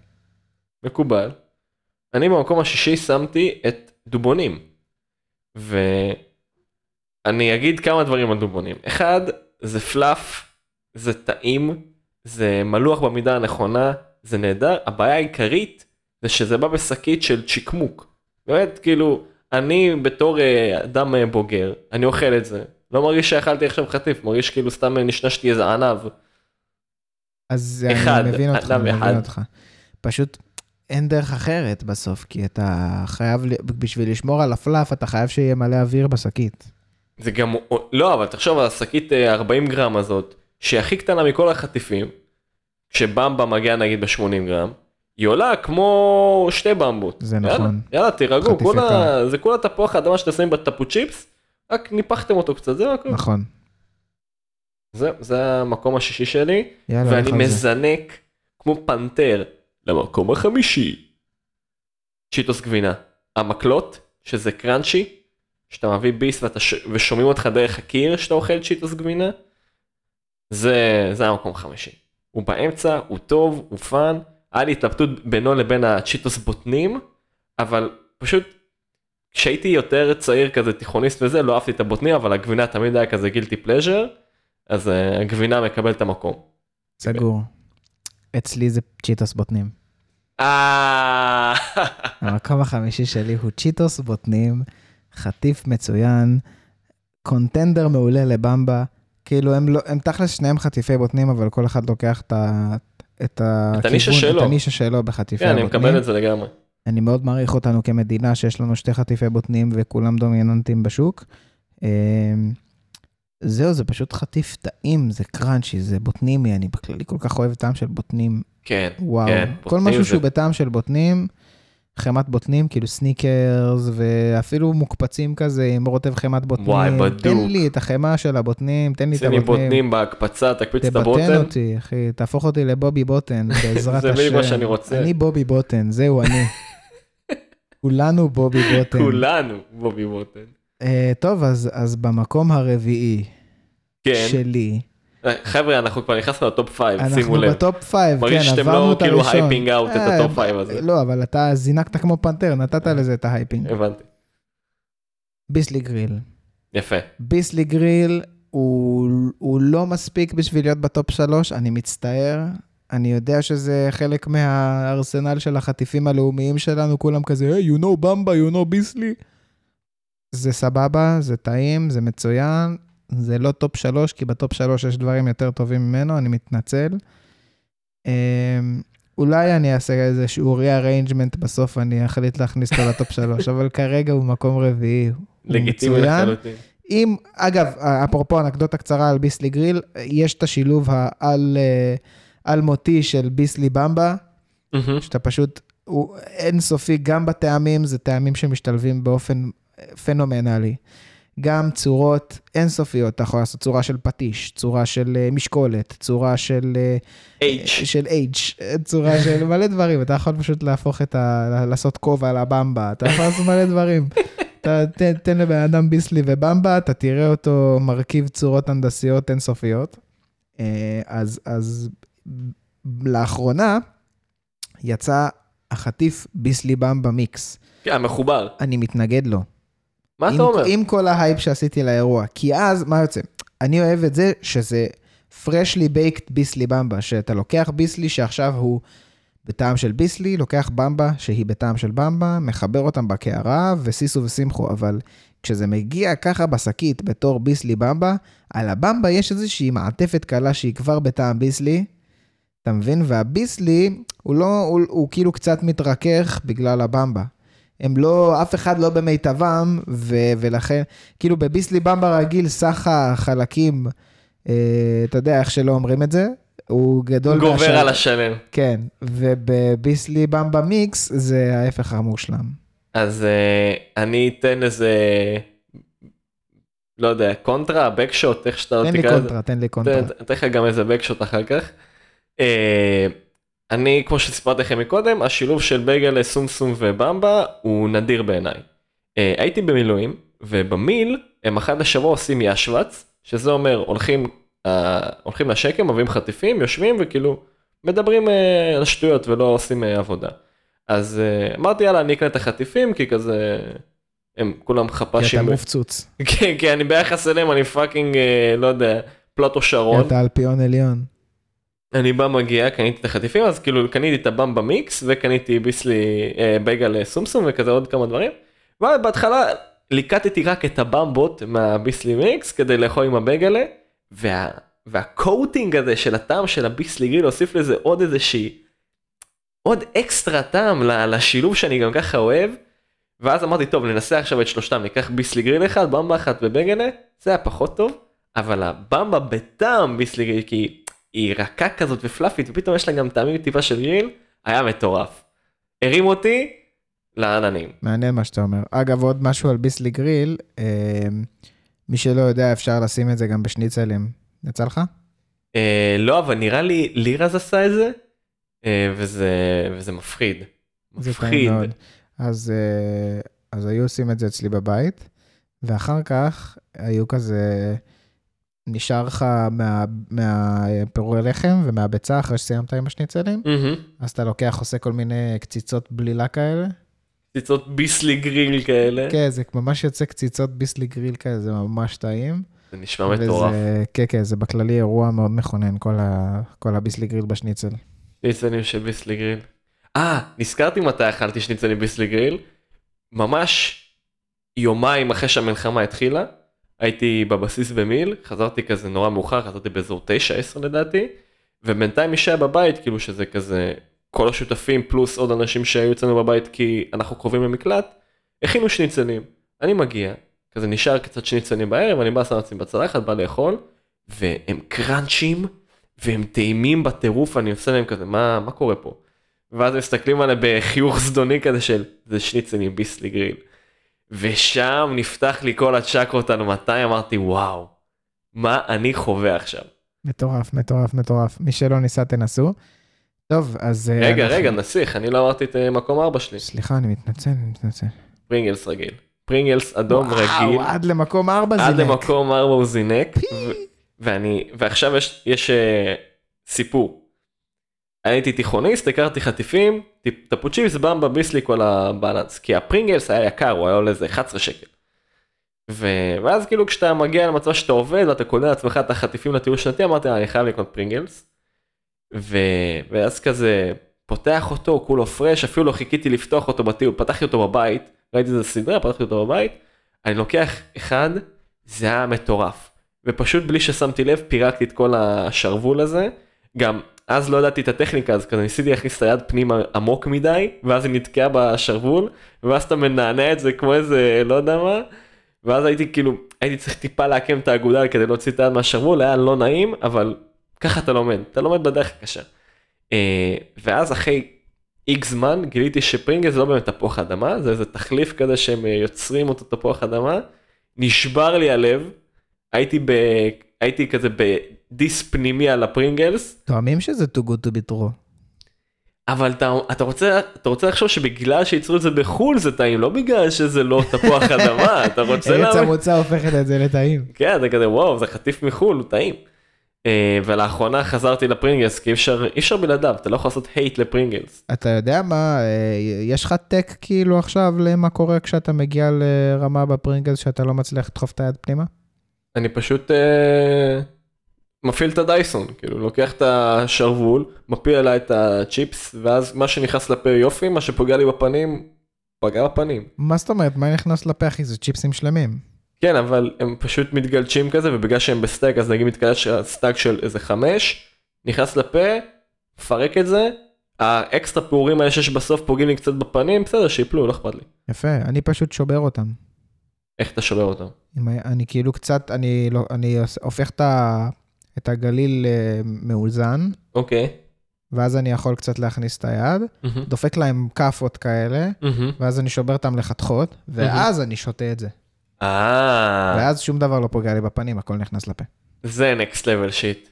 מקובל. אני במקום השישי שמתי את דובונים. ואני אגיד כמה דברים על דובונים. אחד, זה פלאף, זה טעים, זה מלוח במידה הנכונה, זה נהדר. הבעיה העיקרית זה שזה בא בשקית של צ'יקמוק. באמת, כאילו, אני בתור אה, אדם אה, בוגר, אני אוכל את זה. לא מרגיש שאכלתי עכשיו חטיף, מרגיש כאילו סתם אה, נשנשתי איזה ענב. אז אחד, אני מבין אותך, אני אחד. מבין אותך. פשוט אין דרך אחרת בסוף, כי אתה חייב, בשביל לשמור על הפלאף, אתה חייב שיהיה מלא אוויר בשקית. זה גם, לא, אבל תחשוב על השקית אה, 40 גרם הזאת, שהיא הכי קטנה מכל החטיפים, כשבמבה מגיע נגיד ב-80 גרם, היא עולה כמו שתי במבות. זה יאללה, נכון. יאללה, תירגעו, כולה. זה כולה תפוח האדמה שאתם שמים בטפו צ'יפס, רק ניפחתם אותו קצת, זה הכל. נכון. זה, זה המקום השישי שלי, יאללה, ואני על זה. מזנק כמו פנתר למקום החמישי. צ'יטוס גבינה. המקלות, שזה קראנצ'י, שאתה מביא ביס ואתה ש... ושומעים אותך דרך הקיר שאתה אוכל צ'יטוס גבינה, זה, זה המקום החמישי. הוא באמצע, הוא טוב, הוא fun, היה לי התלבטות בינו לבין הצ'יטוס בוטנים, אבל פשוט כשהייתי יותר צעיר כזה תיכוניסט וזה, לא אהבתי את הבוטנים, אבל הגבינה תמיד היה כזה guilty pleasure, אז אה, הגבינה מקבל את המקום. סגור. אצלי זה צ'יטוס בוטנים. אה... המקום החמישי שלי הוא צ'יטוס בוטנים, חטיף מצוין, contender מעולה לבמבה. כאילו הם לא, הם תכלס שניהם חטיפי בוטנים, אבל כל אחד לוקח את ה... את, הכיוון- הנישה שלו. את הנישה שלו בחטיפי כן, אני הבוטנים. מקבל את זה לגמרי. אני מאוד מעריך אותנו כמדינה שיש לנו שתי חטיפי בוטנים וכולם דומיננטיים בשוק. אמ, זהו, זה פשוט חטיף טעים, זה crunchy, זה בוטני, אני בכללי כל כך אוהב טעם של בוטנים. כן, וואו, כן. כל משהו זה- שהוא בטעם של בוטנים, חמאת בוטנים, כאילו סניקרס, ואפילו מוקפצים כזה עם רוטב חמאת בוטנים. וואי, בדוק. תן לי את החמאה של הבוטנים, תן לי את לי הבוטנים. בוטנים בהקפצה, תקפיץ את תבטן הבוטן. אותי, אחי, תהפוך אותי לבובי בוטן, בעזרת זה השם. בדיוק מה שאני רוצה. אני בובי בוטן, זהו אני. כולנו בובי בוטן. כולנו בובי בוטן. אה, טוב, אז, במקום הרביעי כן. שלי, חבר'ה, אנחנו כבר נכנסנו ל top 5, שימו אנחנו לב. ב top five, כן, מרגיש שאתם עברנו לא את כאילו הראשון. hyping out את אה, ה top 5 הזה. לא, אבל אתה זינקת כמו פנתר, נתת לזה את ה hyping. הבנתי. ביסלי גריל. יפה. ביסלי גריל הוא, הוא לא מספיק בשביל להיות ב top שלוש, אני מצטער. אני יודע שזה חלק מהארסנל של החטיפים הלאומיים שלנו, כולם כזה, hey, you know במבה, you know ביסלי. זה סבבה, זה טעים, זה מצוין. זה לא top שלוש, כי ב top שלוש יש דברים יותר טובים ממנו, אני מתנצל. אמ, אולי אני אעשה איזשהו rearrangement בסוף, אני אחליט להכניס אותו ל top שלוש, אבל כרגע הוא מקום רביעי. לגיטימי. לחלוטין. אם, אגב, אפרופו אנקדוטה קצרה על ביסלי גריל, יש את השילוב העל אה, של ביסלי במבה. שאתה פשוט, הוא אינסופי, גם בטעמים, זה טעמים שמשתלבים באופן אה, פנומנלי. גם צורות אינסופיות, אתה יכול לעשות צורה של פטיש, צורה של אה, משקולת, צורה של אה, H. של H, צורה של מלא דברים, אתה יכול פשוט להפוך את ה... לעשות כובע על הבמבה, אתה יכול לעשות מלא דברים. אתה תן, תן לבן אדם ביסלי ובמבה, אתה תראה אותו מרכיב צורות הנדסיות אינסופיות. אה, אז, אז לאחרונה יצא החטיף ביסלי במבה מיקס. כן, מחובר. אני מתנגד לו. מה עם, אתה אומר? עם כל ההייפ שעשיתי לאירוע. כי אז, מה יוצא? אני אוהב את זה שזה freshly baked ביסלי במבה, שאתה לוקח ביסלי שעכשיו הוא בטעם של ביסלי, לוקח במבה שהיא בטעם של במבה, מחבר אותם בקערה וסיסו ושמחו, אבל כשזה מגיע ככה בשקית בתור ביסלי במבה, על הבמבה יש איזושהי מעטפת קלה שהיא כבר בטעם ביסלי, אתה מבין? והביסלי, הוא לא, הוא, הוא כאילו קצת מתרכך בגלל הבמבה. הם לא, אף אחד לא במיטבם, ו, ולכן, כאילו בביסלי במבה רגיל, סך החלקים, אה, אתה יודע איך שלא אומרים את זה, הוא גדול גובר מהשל- על השלם. כן, ובביסלי במבה מיקס זה ההפך המושלם. אז אה, אני אתן איזה, לא יודע, קונטרה, backshot, איך שאתה תן לי תקרא לזה. קונטרה, תן לי קונטרה. תן- אתן לך גם איזה backshot אחר כך. אה, אני, כמו שסיפרתי לכם מקודם, השילוב של בייגלה, סומסום ובמבה הוא נדיר בעיניי. אה, הייתי במילואים, ובמיל הם אחת לשבוע עושים ישוואץ, שזה אומר הולכים, אה, הולכים לשקם, מביאים חטיפים, יושבים וכאילו מדברים אה, על שטויות ולא עושים אה, עבודה. אז אה, אמרתי יאללה אני אקנה את החטיפים כי כזה הם כולם כי חפ"שים. אתה מפוצץ. כן, כי אני ביחס אליהם אני fucking אה, לא יודע פלוטו כי שרון. אתה אלפיון עליון. אני בא מגיע קניתי את החטיפים אז כאילו קניתי את הבמבה מיקס וקניתי ביסלי אה, בייגל סומסום וכזה עוד כמה דברים. ובהתחלה ליקטתי רק את הבמבות מהביסלי מיקס כדי לאכול עם הבייגלה וה, וה coating הזה של הטעם של הביסלי גריל הוסיף לזה עוד איזושהי עוד אקסטרה טעם לשילוב שאני גם ככה אוהב. ואז אמרתי טוב ננסה עכשיו את שלושתם ניקח ביסלי גריל אחד במבה אחת ובייגלה זה היה פחות טוב אבל הבמבה בטעם ביסלי גריל כי היא רכה כזאת ופלאפית ופתאום יש לה גם טעמים טיפה של גריל היה מטורף. הרים אותי לעננים. מעניין מה שאתה אומר. אגב, עוד משהו על ביסלי גריל, אה, מי שלא יודע, אפשר לשים את זה גם בשניצלים. יצא לך? אה, לא אבל נראה לי לירז עשה את זה אה, וזה וזה מפחיד. זה מפחיד. מאוד. אז, אה, אז היו עושים את זה אצלי בבית, ואחר כך היו כזה, נשאר לך מה- מהפירורי לחם ומהביצה אחרי שסיימת עם השניצלים. אז אתה לוקח, עושה כל מיני קציצות בלילה כאלה. קציצות ביסלי גריל כאלה. כן, זה ממש יוצא קציצות ביסלי גריל כאלה, זה ממש טעים. זה נשמע מטורף. כן, כן, זה בכללי אירוע מאוד מכונן, כל, ה, כל הביסלי גריל בשניצל. שניצלים של ביסלי גריל. אה, נזכרתי מתי אכלתי שניצלים ביסלי גריל. ממש יומיים אחרי שהמלחמה התחילה, הייתי בבסיס במיל, חזרתי כזה נורא מאוחר, חזרתי באזור 9-10 לדעתי, ובינתיים מי שהיה בבית, כאילו שזה כזה כל השותפים פלוס עוד אנשים שהיו אצלנו בבית כי אנחנו קרובים למקלט, הכינו שניצלים. אני מגיע, כזה נשאר קצת שניצלים בערב, אני בא שם לעצמי בצלחת, בא לאכול, והם קראנצ'ים, והם טעימים בטירוף, אני עושה להם כזה, מה, מה קורה פה? ואז מסתכלים עליי בחיוך זדוני כזה של, זה שניצל עם ביסלי גריל. ושם נפתח לי כל הצ'קרות על מתי אמרתי, וואו, מה אני חווה עכשיו? מטורף, מטורף, מטורף. מי שלא ניסה, תנסו. טוב, אז... אה, רגע, אנחנו- רגע, נסיך, אני לא אמרתי את אה, מקום ארבע שלי. סליחה, אני מתנצל, אני מתנצל. פרינגלס רגיל. פרינגלס אדום רגיל. וואו, עד למקום ארבע עד זינק. למקום ארבע הוא זינק. ואני, ועכשיו יש, יש אה, סיפור. הייתי תיכוניסט, הכרתי חטיפים, טיפ- טפוצ'יפס, במבה, ביסלי, כל ה balance. כי הפרינגלס היה יקר, הוא היה עולה איזה 11 שקל. ו... ואז כאילו כשאתה מגיע למצב שאתה עובד ואתה קונה לעצמך את החטיפים לטיול שנתי, אמרתי, "אה, אני חייב לקנות פרינגלס. ו... ואז כזה פותח אותו, כולו פרש, אפילו לא חיכיתי לפתוח אותו בטיול, פתחתי אותו בבית, ראיתי איזה סדרה, פתחתי אותו בבית, אני לוקח אחד, זה היה מטורף. ופשוט בלי ששמתי לב פירקתי את כל השרוול הזה. גם אז לא ידעתי את הטכניקה אז כזה ניסיתי להכניס את היד פנימה עמוק מדי ואז היא נתקעה בשרוול ואז אתה מנענע את זה כמו איזה לא יודע מה. ואז הייתי כאילו הייתי צריך טיפה לעקם את האגודל כדי להוציא את היד מהשרוול היה לא נעים אבל ככה אתה לומד אתה לומד בדרך הקשה. אה, ואז אחרי איקס זמן גיליתי שפרינגל זה לא באמת תפוח אדמה זה איזה תחליף כזה שהם אה, יוצרים אותו תפוח אדמה. נשבר לי הלב הייתי ב... הייתי כזה בדיס פנימי על הפרינגלס טועמים שזה too good to be true. אבל אתה, אתה רוצה אתה רוצה לחשוב שבגלל שייצרו את זה בחול זה טעים לא בגלל שזה לא תפוח אדמה אתה רוצה ארץ להאמין. המוצא הופכת את זה לטעים. כן זה כזה וואו זה חטיף מחול הוא טעים. אה, ולאחרונה חזרתי לפרינגלס כי אי אפשר אי אפשר בלעדיו אתה לא יכול לעשות הייט לפרינגלס. אתה יודע מה, אה, יש לך טק כאילו עכשיו למה קורה כשאתה מגיע לרמה בפרינגלס שאתה לא מצליח לדחוף את היד פנימה? אני פשוט אה, מפעיל את הדייסון כאילו לוקח את השרוול מפיל עליי את הצ'יפס ואז מה שנכנס לפה יופי מה שפוגע לי בפנים פגע בפנים. מה זאת אומרת, מה נכנס לפה אחי? זה צ'יפסים שלמים. כן אבל הם פשוט מתגלצ'ים כזה ובגלל שהם ב stack אז נגיד מתגלץ' stack של איזה חמש נכנס לפה פרק את זה האקסטרה פעורים האלה שיש בסוף פוגעים לי קצת בפנים בסדר שיפלו לא אכפת לי. יפה, אני פשוט שובר אותם. איך אתה שובר אותם? אני כאילו קצת, אני, לא, אני הופך את, ה, את הגליל אה, מאוזן, אוקיי. ואז אני יכול קצת להכניס את היד, מהמם, דופק להם כאפות כאלה, מהמם. ואז אני שובר אותם לחתכות, ואז אני שותה את זה. אה ואז שום דבר לא פוגע לי בפנים, הכל נכנס לפה. זה נקסט לבל שיט.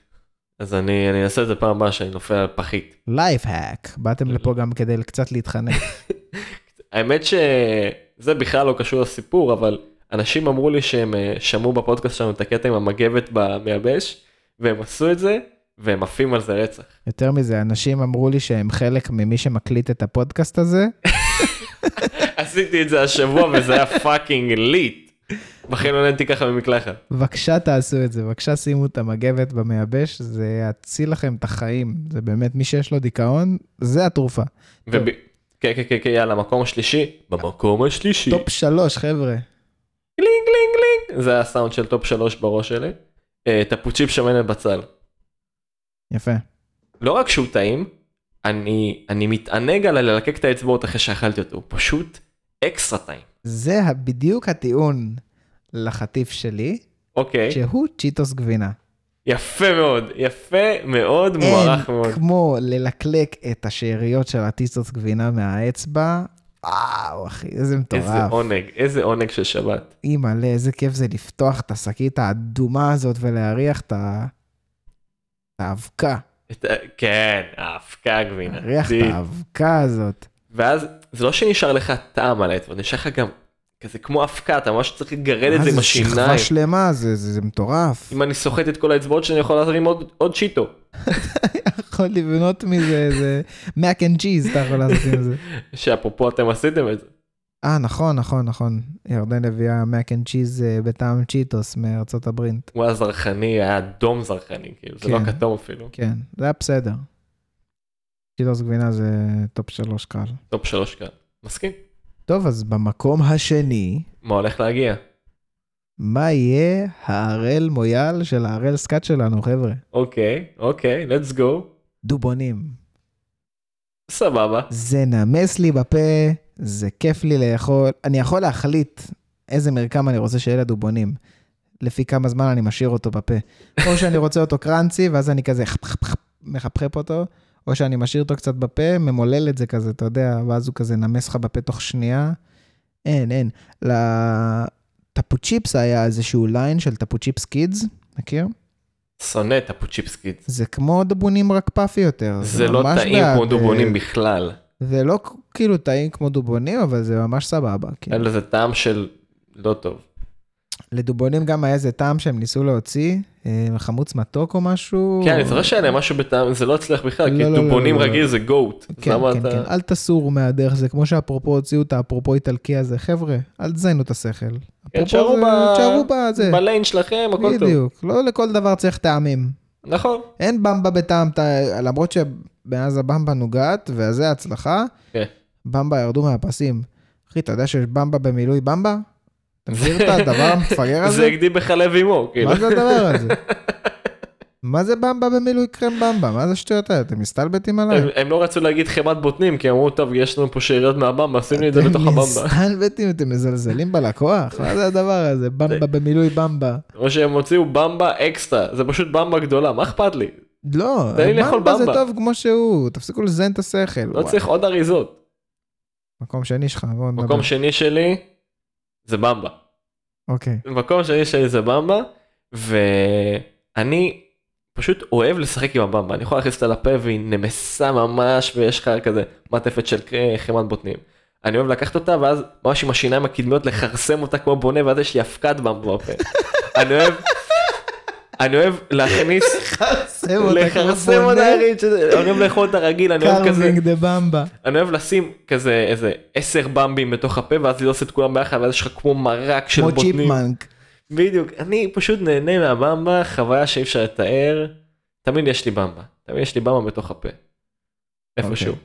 אז אני אני אעשה את זה פעם הבאה שאני נופל על פחית. לייף האק, באתם לפה גם כדי קצת להתחנך. האמת שזה בכלל לא קשור לסיפור, אבל אנשים אמרו לי שהם אה, שמעו בפודקאסט שלנו את הקטע עם המגבת במייבש, והם עשו את זה, והם עפים על זה רצח. יותר מזה, אנשים אמרו לי שהם חלק ממי שמקליט את הפודקאסט הזה, עשיתי את זה השבוע וזה היה fucking lit. בחיים לא נהנתי ככה ממקלחת. בבקשה תעשו את זה, בבקשה שימו את המגבת במייבש, זה יציל לכם את החיים. זה באמת, מי שיש לו דיכאון, זה התרופה. וב- כן כן כן כן יאללה מקום השלישי. במקום השלישי. top שלוש, חבר'ה. קלינג קלינג קלינג. זה הסאונד של top שלוש בראש שלי. אה, טפוצ'יפ שמנת בצל. יפה. לא רק שהוא טעים, אני אני מתענג על ללקק את האצבעות אחרי שאכלתי אותו, הוא פשוט אקסטרה טעים. זה בדיוק הטיעון לחטיף שלי, אוקיי, שהוא צ'יטוס גבינה. יפה מאוד, יפה מאוד, מוערך מאוד. אין כמו ללקק את השאריות של הצ'יטוס גבינה מהאצבע. וואו, אחי, איזה איזה מטורף. עונג, איזה עונג של שבת. אימא'לה, איזה כיף זה לפתוח את השקית האדומה הזאת ולהריח את האבקה. כן, האבקה הגבינה. להריח את. האבקה הזאת. ואז זה לא שנשאר לך טעם על האצבע, נשאר לך גם כזה כמו אבקה, אתה ממש צריך לגרד את זה עם מה השיניים. שכבה שלמה, זה, זה, זה מטורף. אם אני סוחט את כל האצבעות שלי, אני יכול להרים עוד, עוד צ'יטו. יכול לבנות מזה איזה mac and cheese, אתה יכול לעשות עם זה. שאפרופו אתם עשיתם את זה. אה, נכון, נכון, נכון. ירדן הביאה and cheese אה, בטעם צ'יטוס מארצות הברית. הוא היה זרחני, היה אדום זרחני, כאילו, זה לא כן. כתום אפילו. כן, זה היה בסדר. צ'יטוס גבינה זה top שלוש קל. top שלוש כאן. מסכים. טוב, אז במקום השני, מה הולך להגיע? מה יהיה הראל מויאל של הראל סקעת שלנו, חבר'ה? אוקיי, אוקיי, let's go. דובונים. סבבה. זה נמס לי בפה, זה כיף לי לאכול. אני יכול להחליט איזה מרקם אני רוצה שיהיה לדובונים. לפי כמה זמן אני משאיר אותו בפה. או שאני רוצה אותו קראנצי, ואז אני כזה מחפחפ אותו, או שאני משאיר אותו קצת בפה, ממולל את זה כזה, אתה יודע, ואז הוא כזה נמס לך בפה תוך שנייה. אין, אין. לטפוצ'יפס היה איזשהו ליין של טפוצ'יפס קידס, מכיר? שונא את הטפוצ'יפס קידס. זה כמו דובונים רק puffy יותר. זה לא ממש טעים כמו בעד, דובונים אה, בכלל. זה לא כאילו טעים כמו דובונים, אבל זה ממש סבבה. כאילו. אין לזה טעם של לא טוב. לדובונים גם היה איזה טעם שהם ניסו להוציא, חמוץ מתוק או משהו. כן, אני זוכר שהיה משהו בטעם, זה לא הצליח בכלל, לא, כי לא, לא, דובונים. רגיל זה GOAT. כן, כן, כן, אל תסורו מהדרך, זה כמו שאפרופו הוציאו את האפרופו איטלקי הזה, חבר'ה, אל תזיינו את השכל. אפרופו תשארו בזה. בליין שלכם, הכל טוב. בדיוק, לא לכל דבר צריך טעמים. נכון. אין במבה בטעם, למרות שמאז הבמבה נוגעת, וזה הצלחה, כן. במבה ירדו מהפסים. אחי, אתה יודע שיש במבה במילוי במבה? אתה מכיר את הדבר המפגר הזה? זה הגדיל בחלב אימו, כאילו. מה זה הדבר הזה? מה זה במבה במילוי קרם במבה? מה זה השטויות האלה? אתם מסתלבטים עליי? הם- הם לא רצו להגיד חמת בוטנים, כי אמרו, טוב, יש לנו פה שאריות מהבמבה, עשינו את זה אתם הבמבה. מסתלבטים, אתם מזלזלים בלקוח? מה זה הדבר הזה? במבה במילוי במבה. או שהם הוציאו במבה אקסטרה, זה פשוט במבה גדולה, מה אכפת לי? לא, לי במבה זה. טוב כמו שהוא, תפסיקו לזיין את השכל. לא וואי. צריך עוד אריזות. מקום שני שלך, בוא נדבר. מקום שני שלי זה במבה. אוקיי. מקום שני שלי זה במבה, ואני פשוט אוהב לשחק עם הבמבה, אני יכול להכניס אותה לפה והיא נמסה ממש ויש לך כזה מעטפת של אה, חמאת בוטנים. אני אוהב לקחת אותה ואז ממש עם השיניים הקדמיות לכרסם אותה כמו בונה ואז יש לי אבקת במבה בפה. אני אוהב, אני אוהב להכניס, לכרסם אותה כמו אני אוהב לאכול אותה רגיל, אני אוהב כזה, carving the במבה. אני אוהב לשים כזה איזה עשר במבים בתוך הפה ואז ללעוס את כולם ביחד ואז יש לך כמו מרק של כמו בוטנים. chipmunk. בדיוק, אני פשוט נהנה מהבמבה, חוויה שאי אפשר לתאר. תמיד יש לי במבה, תמיד יש לי במבה בתוך הפה. איפשהו.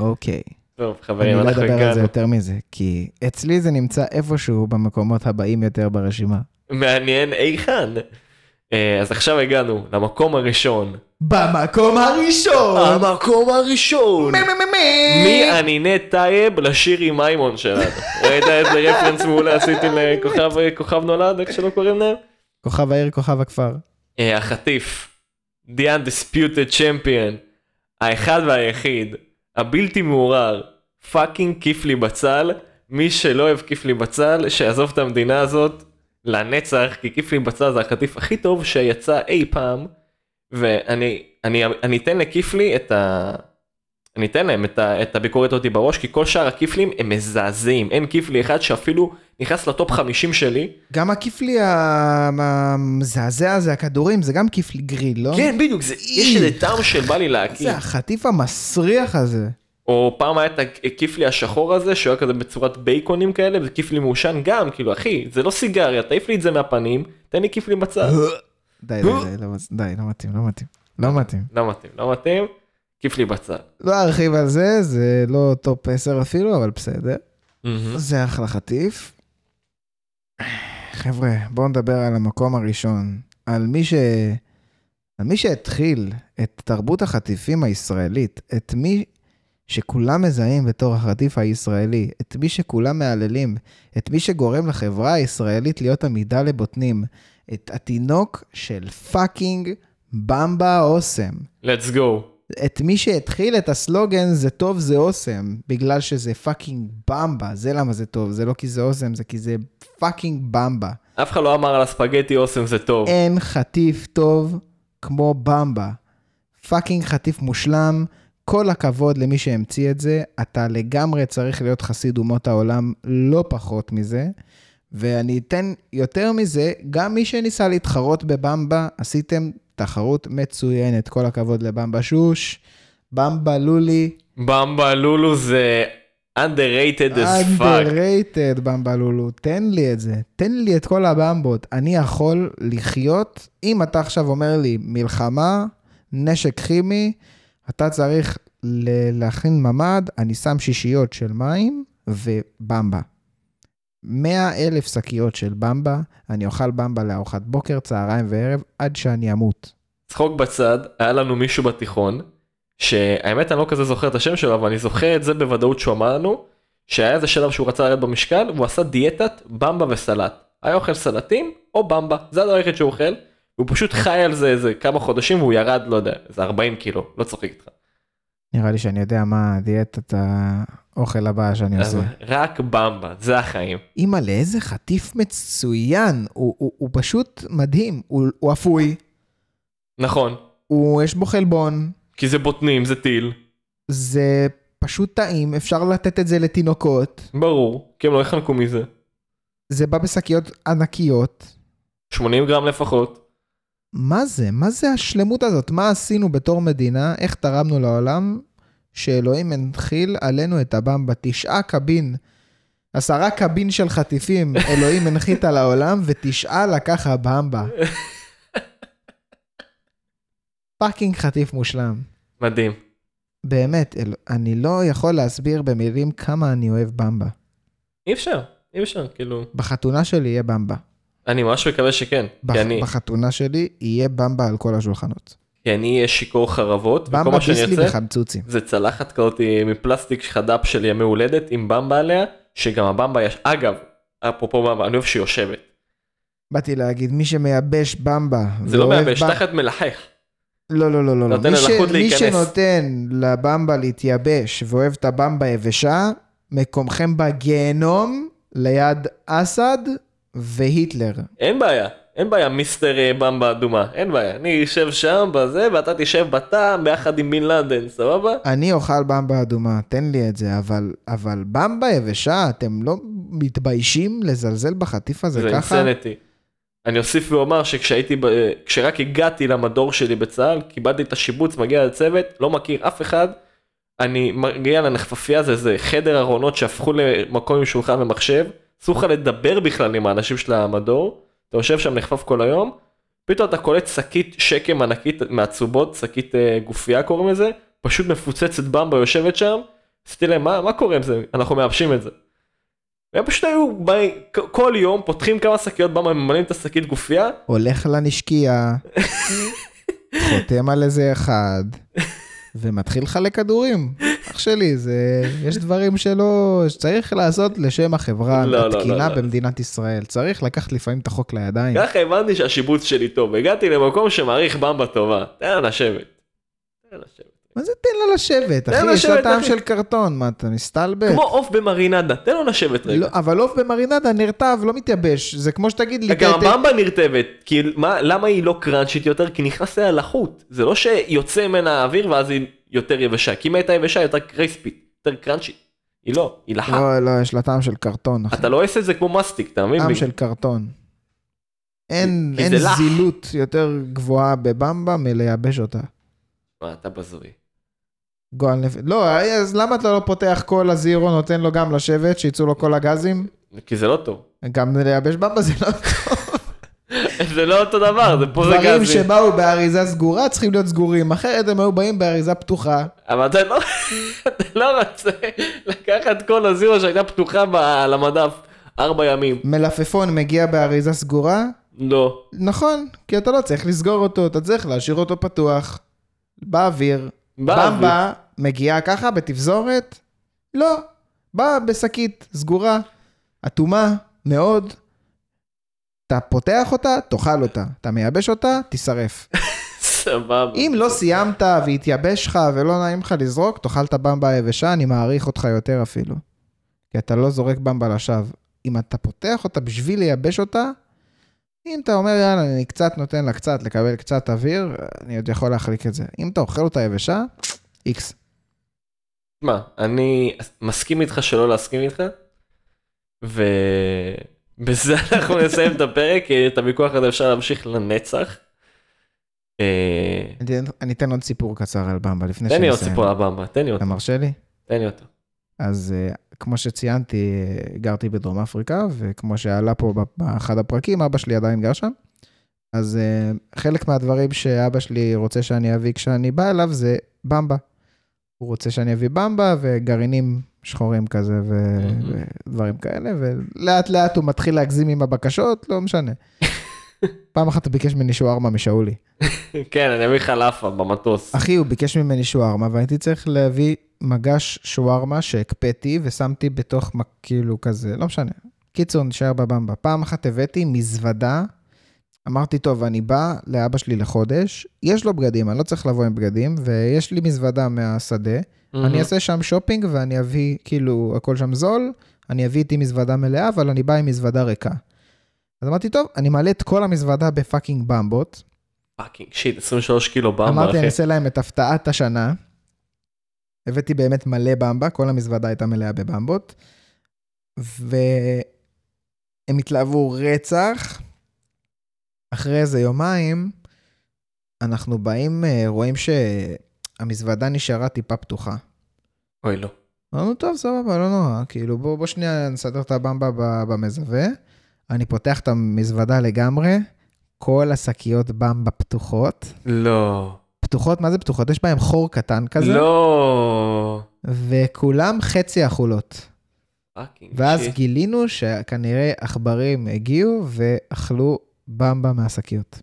אוקיי. טוב אני חברים, לא אנחנו אדבר על זה הגענו. יותר מזה, כי אצלי זה נמצא איפשהו במקומות הבאים יותר ברשימה. מעניין היכן. אה, אז עכשיו הגענו למקום הראשון. במקום הראשון! המקום הראשון! מי הנינט טייב לשירי מימון שלנו? ראית איזה רפרנס מעולה עשיתי לכוכב כוכב נולד, איך שלא קוראים להם? כוכב העיר, כוכב הכפר. אה, החטיף, The Undisputed Champion, האחד והיחיד, הבלתי מעורר, פאקינג כיפלי בצל, מי שלא אוהב כיפלי בצל, שיעזוב את המדינה הזאת, לנצח, כי כיף לי בצל זה החטיף הכי טוב שיצא אי פעם, ואני אני, אני אתן לכיפלי את ה... אני אתן להם את, ה, את הביקורת אותי בראש, כי כל שאר הכיפלים הם מזעזעים, אין כיפלי אחד שאפילו נכנס ל top 50 שלי. גם הכיפלי המזעזע הזה, הכדורים, זה גם כיפלי גריל, לא? כן, בדיוק, זה, יש איזה טעם של בא לי להקיא. זה החטיף המסריח הזה. או פעם היה את הכיפלי השחור הזה, שהוא היה כזה בצורת בייקונים כאלה, וזה כיפלי מעושן גם, כאילו, אחי, זה לא סיגריה, תעיף לי את זה מהפנים, תן לי כיפלי בצל. די, די, די, לא, די, לא מתאים, לא מתאים. לא מתאים. לא מתאים, לא מתאים, כיפלי בצל. לא ארחיב על זה, זה לא top 10 אפילו, אבל בסדר. זה אחלה חטיף. חבר'ה, בואו נדבר על המקום הראשון. על מי ש... על מי שהתחיל את תרבות החטיפים הישראלית, את מי שכולם מזהים בתור החטיף הישראלי, את מי שכולם מהללים, את מי שגורם לחברה הישראלית להיות עמידה לבוטנים, את התינוק של fucking במבה אוסם. let's go. את מי שהתחיל את הסלוגן זה טוב זה אוסם, בגלל שזה fucking במבה, זה למה זה טוב, זה לא כי זה אוסם, זה כי זה fucking במבה. אף אחד לא אמר על הספגטי אוסם זה טוב. אין חטיף טוב כמו במבה. fucking חטיף מושלם, כל הכבוד למי שהמציא את זה, אתה לגמרי צריך להיות חסיד אומות העולם, לא פחות מזה. ואני אתן יותר מזה, גם מי שניסה להתחרות בבמבה, עשיתם תחרות מצוינת, כל הכבוד לבמבה שוש, במבה לולי. במבה לולו זה underrated as fuck. underrated במבה לולו, תן לי את זה, תן לי את כל הבמבות. אני יכול לחיות, אם אתה עכשיו אומר לי מלחמה, נשק כימי, אתה צריך להכין ממ"ד, אני שם שישיות של מים ובמבה. 100 אלף שקיות של במבה, אני אוכל במבה לארוחת בוקר, צהריים וערב, עד שאני אמות. צחוק בצד, היה לנו מישהו בתיכון, שהאמת אני לא כזה זוכר את השם שלו, אבל אני זוכר את זה בוודאות שהוא אמר לנו, שהיה איזה שלב שהוא רצה לרדת במשקל, והוא עשה דיאטת במבה וסלט. היה אוכל סלטים או במבה, זה הדבר היחיד שהוא אוכל, והוא פשוט חי על זה איזה כמה חודשים והוא ירד, לא יודע, איזה 40 קילו, לא צוחק איתך. נראה לי שאני יודע מה דיאטת האוכל הבא שאני עושה. רק במבה, זה החיים. אימא'לה, איזה חטיף מצוין, הוא, הוא, הוא פשוט מדהים, הוא, הוא אפוי. נכון. הוא, יש בו חלבון. כי זה בוטנים, זה טיל. זה פשוט טעים, אפשר לתת את זה לתינוקות. ברור, כי הם לא יחנקו מזה. זה בא בשקיות ענקיות. 80 גרם לפחות. מה זה? מה זה השלמות הזאת? מה עשינו בתור מדינה? איך תרמנו לעולם? שאלוהים הנחיל עלינו את הבמבה. תשעה קבין, עשרה קבין של חטיפים, אלוהים הנחית על העולם, ותשעה לקח הבמבה. fucking חטיף מושלם. מדהים. באמת, אל... אני לא יכול להסביר במילים כמה אני אוהב במבה. אי אפשר, אי אפשר, כאילו. בחתונה שלי יהיה במבה. אני ממש מקווה שכן. בח... אני, בחתונה שלי יהיה במבה על כל השולחנות. כי אני אהיה שיכור חרבות, אוכל במבה מה שאני ארצה, וחמצוצים. זה צלחת כזאת מפלסטיק חד"פ של ימי הולדת עם במבה עליה, שגם הבמבה יש, אגב, אפרופו במבה, אני אוהב שהיא יושבת. באתי להגיד, מי שמייבש במבה, זה לא מייבש, במ- תחת מלחך. לא, לא, לא, לא. לא. נותן מי, ש... מי. שנותן לבמבה להתייבש ואוהב את הבמבה יבשה, מקומכם בגיהנום ליד אסד והיטלר. אין בעיה, אין בעיה מיסטר אה, במבה אדומה, אין בעיה. אני אשב שם בזה ואתה תשב בתא ביחד עם בן לאדן, סבבה? אני אוכל במבה אדומה, תן לי את זה, אבל, אבל במבה יבשה, אתם לא מתביישים לזלזל בחטיף הזה זה ככה? אינסנטי. אני אוסיף ואומר שכשהייתי, ב- כשרק הגעתי למדור שלי בצה"ל, קיבלתי את השיבוץ, מגיע לצוות, לא מכיר אף אחד, אני מגיע לנחפפייה, זה איזה חדר ארונות שהפכו למקום עם שולחן ומחשב, אסור לך לדבר בכלל עם האנשים של המדור, אתה יושב שם נחפף כל היום, פתאום אתה קולט שקית שקם ענקית מהצובות, שקית אה, גופייה קוראים לזה, פשוט מפוצצת במבה יושבת שם, עשיתי להם מה, מה קורה עם זה, אנחנו מייבשים את זה. והם פשוט היו כ- כל יום פותחים כמה שקיות במבה, ממלאים את השקית גופייה, הולך לנשקייה, חותם על איזה אחד, ומתחיל לחלק כדורים. אח שלי, זה... יש דברים שלא... שצריך לעשות לשם החברה לא, לא, התקינה לא, לא. במדינת ישראל. צריך לקחת לפעמים את החוק לידיים. ככה הבנתי שהשיבוץ שלי טוב, הגעתי למקום שמעריך במבה טובה, תן לה לשבת. תן לה לשבת. מה זה תן לה לשבת, אחי? יש לה טעם. של קרטון, מה אתה מסתלבט? כמו עוף במרינדה, תן לו לשבת רגע. לא, אבל עוף במרינדה נרטב, לא מתייבש. זה כמו שתגיד לי, גם הבמבה נרטבת, כי מה, למה היא לא קראנצ'ית יותר? כי נכנס אליה לחות. זה לא שיוצא ממנה האוויר ואז היא יותר יבשה, כי אם הייתה יבשה היא יותר קרייספית, יותר קראנצ'ית. היא לא, היא לחה. לא, לא, יש לה טעם של קרטון, אחי. אתה לא עושה את זה כמו מסטיק, אתה מבין? טעם של קרטון. אין, אין. זילות יותר גבוהה בבמבה מלייבש אותה. מה, אתה בזוי. גועל נפש. לא, אז למה אתה לא פותח כל הזירו, נותן לו גם לשבת, שיצאו לו כל הגזים? כי זה לא טוב. גם לייבש במבה זה לא טוב. זה לא אותו דבר, זה פה זה דברים גזים. שבאו באריזה סגורה צריכים להיות סגורים, אחרת הם היו באים באריזה פתוחה. אבל אתה לא, אתה לא רוצה לקחת כל הזירו שהייתה פתוחה ב- על המדף ארבע ימים. מלפפון מגיע באריזה סגורה? לא. נכון, כי אתה לא צריך לסגור אותו, אתה צריך להשאיר אותו פתוח, באוויר. במבה מגיעה ככה בתפזורת? לא, באה בשקית סגורה, אטומה מאוד. אתה פותח אותה, תאכל אותה. אתה מייבש אותה, תישרף. סבבה. אם לא סיימת והתייבש לך ולא נעים לך לזרוק, תאכל את הבמבה היבשה, אני מעריך אותך יותר אפילו. כי אתה לא זורק במבה לשווא. אם אתה פותח אותה בשביל לייבש אותה, אם אתה אומר, יאללה, אני קצת נותן לה קצת, לקבל קצת אוויר, אני עוד יכול להחליק את זה. אם אתה אוכל אותה יבשה, איקס. מה, אני מסכים איתך שלא להסכים איתך, ובזה אנחנו נסיים את הפרק, כי את הוויכוח הזה אפשר להמשיך לנצח. אה, אני אתן- עוד סיפור קצר על במבה לפני תן לי עוד שנסיים. סיפור על במבה, תן לי אותו, אתה מרשה לי? תן לי אותו. אז אה, כמו שציינתי, גרתי בדרום אפריקה, וכמו שעלה פה באחד הפרקים, אבא שלי עדיין גר שם. אז אה, חלק מהדברים שאבא שלי רוצה שאני אביא כשאני בא אליו זה במבה. הוא רוצה שאני אביא במבה וגרעינים שחורים כזה ו-. ודברים כאלה, ולאט לאט הוא מתחיל להגזים עם הבקשות, לא משנה. פעם אחת הוא ביקש ממני שווארמה משאולי. כן, אני אביא לך לאפה במטוס. אחי, הוא ביקש ממני שווארמה, והייתי צריך להביא מגש שווארמה שהקפאתי ושמתי בתוך, כאילו כזה, לא משנה. קיצור, נשאר בבמבה. פעם אחת הבאתי מזוודה, אמרתי, טוב, אני בא לאבא שלי לחודש, יש לו בגדים, אני לא צריך לבוא עם בגדים, ויש לי מזוודה מהשדה, אני אעשה שם שופינג ואני אביא, כאילו, הכל שם זול, אני אביא איתי מזוודה מלאה, אבל אני בא עם מזוודה ריקה. אז אמרתי, טוב, אני מעלה את כל המזוודה ב fucking במבות, fucking shit, 23 קילו במבה, אמרתי, אני אחי. אעשה להם את הפתעת השנה. הבאתי באמת מלא במבה, כל המזוודה הייתה מלאה בבמבות. והם התלהבו רצח. אחרי איזה יומיים, אנחנו באים, אה, רואים שהמזוודה נשארה טיפה פתוחה. אוי לא. אמרנו, טוב, סבבה, לא נורא, כאילו, בוא, בוא שנייה נסדר את הבמבה במזווה. אני פותח את המזוודה לגמרי, כל השקיות במבה פתוחות. לא. פתוחות, מה זה פתוחות? יש בהם חור קטן כזה, לא. וכולם חצי אכולות. ואז shit. גילינו שכנראה עכברים הגיעו ואכלו במבה מהשקיות.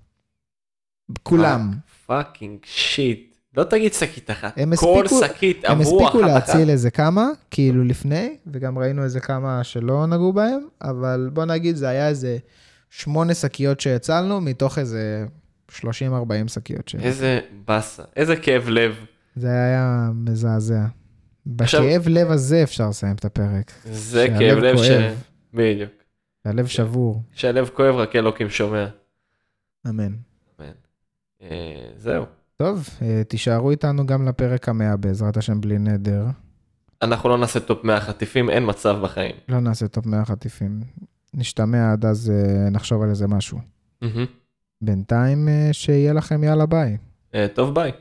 כולם. fucking shit. לא תגיד שקית אחת. הם כל הספיקו- שקית הם עברו הספיקו אחת אחת. להציל איזה כמה, כאילו לפני, וגם ראינו איזה כמה שלא נגעו בהם, אבל בוא נגיד זה היה איזה שמונה שקיות שהצלנו, מתוך איזה 30-40 שקיות ש... איזה באסה. איזה כאב לב. זה היה מזעזע. עכשיו- בכאב לב הזה אפשר לסיים את הפרק. זה שהלב כאב לב ש... כואב. בדיוק. הלב שבור, שהלב כואב רק אלוקים שומע. אמן. אה, זהו. טוב, אה, תישארו איתנו גם לפרק המאה בעזרת השם בלי נדר. אנחנו לא נעשה top 100 חטיפים, אין מצב בחיים. לא נעשה top 100 חטיפים. נשתמע עד אז אה, נחשוב על איזה משהו. מהמם. בינתיים אה, שיהיה לכם יאללה ביי. אה, טוב ביי.